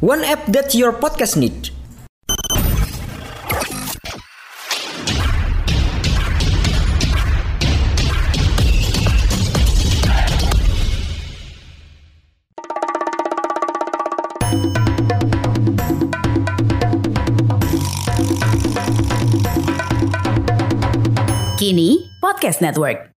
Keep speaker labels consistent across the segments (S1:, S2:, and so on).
S1: One app that your podcast needs.
S2: Kini Podcast Network.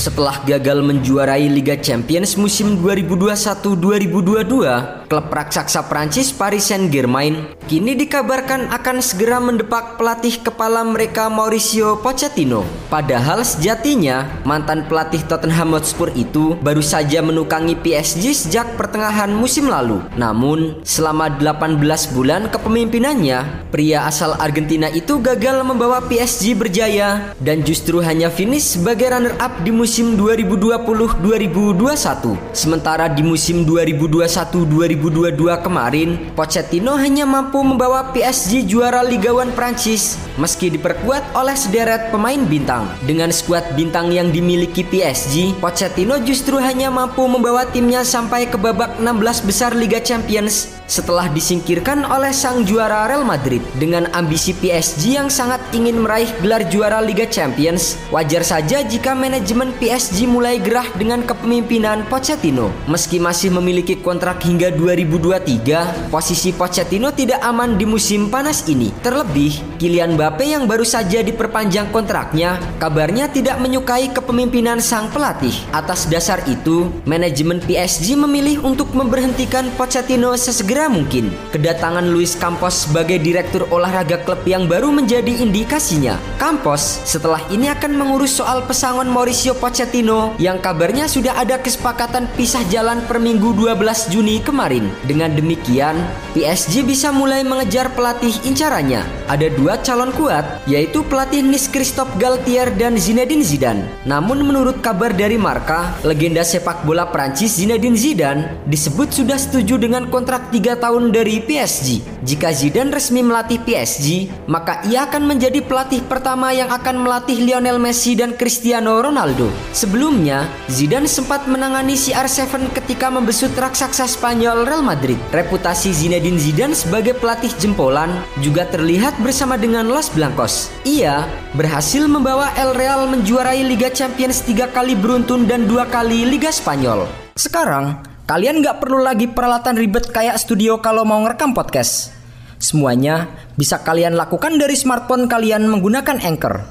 S1: Setelah gagal menjuarai Liga Champions musim 2021-2022, klub raksasa Prancis Paris Saint-Germain kini dikabarkan akan segera mendepak pelatih kepala mereka Mauricio Pochettino. Padahal sejatinya mantan pelatih Tottenham Hotspur itu baru saja menukangi PSG sejak pertengahan musim lalu. Namun, selama 18 bulan kepemimpinannya, pria asal Argentina itu gagal membawa PSG berjaya dan justru hanya finish sebagai runner-up di musim musim 2020-2021. Sementara di musim 2021-2022 kemarin, Pochettino hanya mampu membawa PSG juara Liga 1 Prancis meski diperkuat oleh sederet pemain bintang. Dengan skuad bintang yang dimiliki PSG, Pochettino justru hanya mampu membawa timnya sampai ke babak 16 besar Liga Champions setelah disingkirkan oleh sang juara Real Madrid. Dengan ambisi PSG yang sangat ingin meraih gelar juara Liga Champions, wajar saja jika manajemen PSG mulai gerah dengan kepemimpinan Pochettino. Meski masih memiliki kontrak hingga 2023, posisi Pochettino tidak aman di musim panas ini. Terlebih, Kylian Mbappe yang baru saja diperpanjang kontraknya, kabarnya tidak menyukai kepemimpinan sang pelatih. Atas dasar itu, manajemen PSG memilih untuk memberhentikan Pochettino sesegera mungkin. Kedatangan Luis Campos sebagai direktur olahraga klub yang baru menjadi indikasinya. Campos setelah ini akan mengurus soal pesangon Mauricio Pochettino yang kabarnya sudah ada kesepakatan pisah jalan per minggu 12 Juni kemarin. Dengan demikian, PSG bisa mulai mengejar pelatih incarannya. Ada dua calon kuat, yaitu pelatih Nice Christophe Galtier dan Zinedine Zidane. Namun menurut kabar dari Marka, legenda sepak bola Prancis Zinedine Zidane disebut sudah setuju dengan kontrak 3 tahun dari PSG. Jika Zidane resmi melatih PSG, maka ia akan menjadi pelatih pertama yang akan melatih Lionel Messi dan Cristiano Ronaldo. Sebelumnya, Zidane sempat menangani CR7 ketika membesut raksasa Spanyol Real Madrid. Reputasi Zinedine Zidane sebagai pelatih jempolan juga terlihat bersama dengan Los Blancos. Ia berhasil membawa El Real menjuarai Liga Champions tiga kali beruntun dan dua kali Liga Spanyol. Sekarang, kalian nggak perlu lagi peralatan ribet kayak studio kalau mau ngerekam podcast. Semuanya bisa kalian lakukan dari smartphone kalian menggunakan Anchor.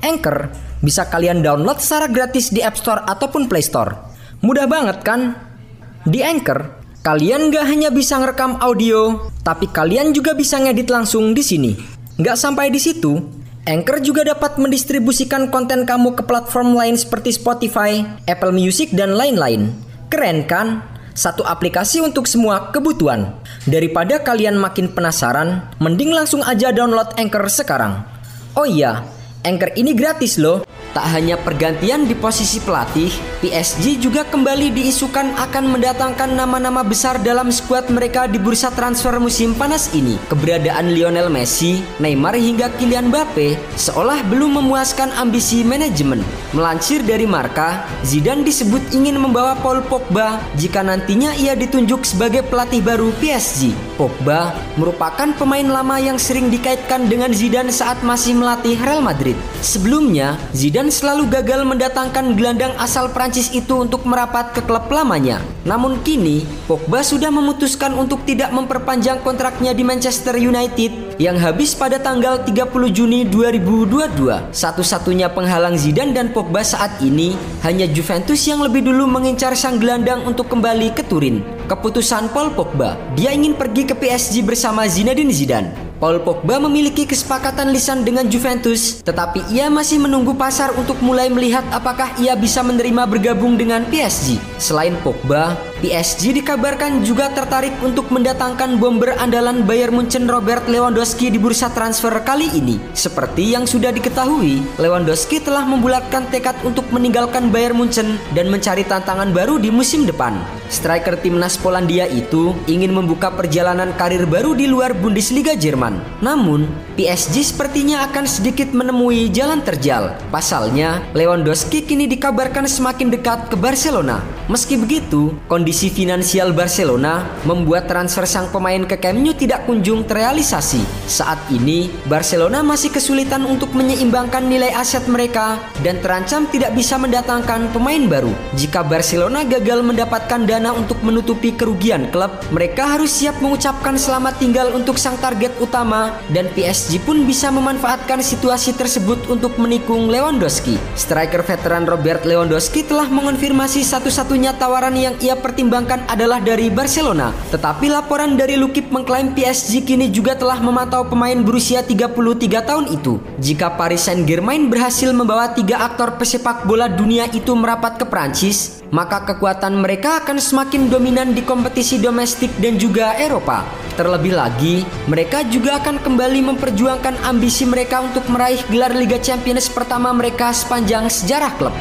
S1: Anchor bisa kalian download secara gratis di App Store ataupun Play Store. Mudah banget kan? Di Anchor, kalian gak hanya bisa ngerekam audio, tapi kalian juga bisa ngedit langsung di sini. Gak sampai di situ, Anchor juga dapat mendistribusikan konten kamu ke platform lain seperti Spotify, Apple Music, dan lain-lain. Keren kan? Satu aplikasi untuk semua kebutuhan. Daripada kalian makin penasaran, mending langsung aja download Anchor sekarang. Oh iya, Anchor ini gratis loh. Tak hanya pergantian di posisi pelatih, PSG juga kembali diisukan akan mendatangkan nama-nama besar dalam skuad mereka di bursa transfer musim panas ini. Keberadaan Lionel Messi, Neymar hingga Kylian Mbappe seolah belum memuaskan ambisi manajemen. Melansir dari Marka, Zidane disebut ingin membawa Paul Pogba jika nantinya ia ditunjuk sebagai pelatih baru PSG. Pogba merupakan pemain lama yang sering dikaitkan dengan Zidane saat masih melatih Real Madrid. Sebelumnya, Zidane dan selalu gagal mendatangkan gelandang asal Prancis itu untuk merapat ke klub lamanya. Namun kini, Pogba sudah memutuskan untuk tidak memperpanjang kontraknya di Manchester United yang habis pada tanggal 30 Juni 2022. Satu-satunya penghalang Zidane dan Pogba saat ini hanya Juventus yang lebih dulu mengincar sang gelandang untuk kembali ke Turin. Keputusan Paul Pogba, dia ingin pergi ke PSG bersama Zinedine Zidane. Paul Pogba memiliki kesepakatan lisan dengan Juventus, tetapi ia masih menunggu pasar untuk mulai melihat apakah ia bisa menerima bergabung dengan PSG. Selain Pogba, PSG dikabarkan juga tertarik untuk mendatangkan bomber andalan Bayern Munchen Robert Lewandowski di bursa transfer kali ini. Seperti yang sudah diketahui, Lewandowski telah membulatkan tekad untuk meninggalkan Bayern Munchen dan mencari tantangan baru di musim depan. Striker timnas Polandia itu ingin membuka perjalanan karir baru di luar Bundesliga Jerman. Namun, PSG sepertinya akan sedikit menemui jalan terjal. Pasalnya, Lewandowski kini dikabarkan semakin dekat ke Barcelona. Meski begitu, kondisi finansial Barcelona membuat transfer sang pemain ke Camp Nou tidak kunjung terrealisasi. Saat ini, Barcelona masih kesulitan untuk menyeimbangkan nilai aset mereka dan terancam tidak bisa mendatangkan pemain baru. Jika Barcelona gagal mendapatkan dana untuk menutupi kerugian klub, mereka harus siap mengucapkan selamat tinggal untuk sang target utama dan PSG pun bisa memanfaatkan situasi tersebut untuk menikung Lewandowski. Striker veteran Robert Lewandowski telah mengonfirmasi satu-satunya tawaran yang ia pertimbangkan adalah dari Barcelona. Tetapi laporan dari Lukip mengklaim PSG kini juga telah memantau pemain berusia 33 tahun itu. Jika Paris Saint-Germain berhasil membawa tiga aktor pesepak bola dunia itu merapat ke Prancis, maka kekuatan mereka akan semakin dominan di kompetisi domestik dan juga Eropa. Terlebih lagi, mereka juga akan kembali memperjuangkan ambisi mereka untuk meraih gelar Liga Champions pertama mereka sepanjang sejarah klub.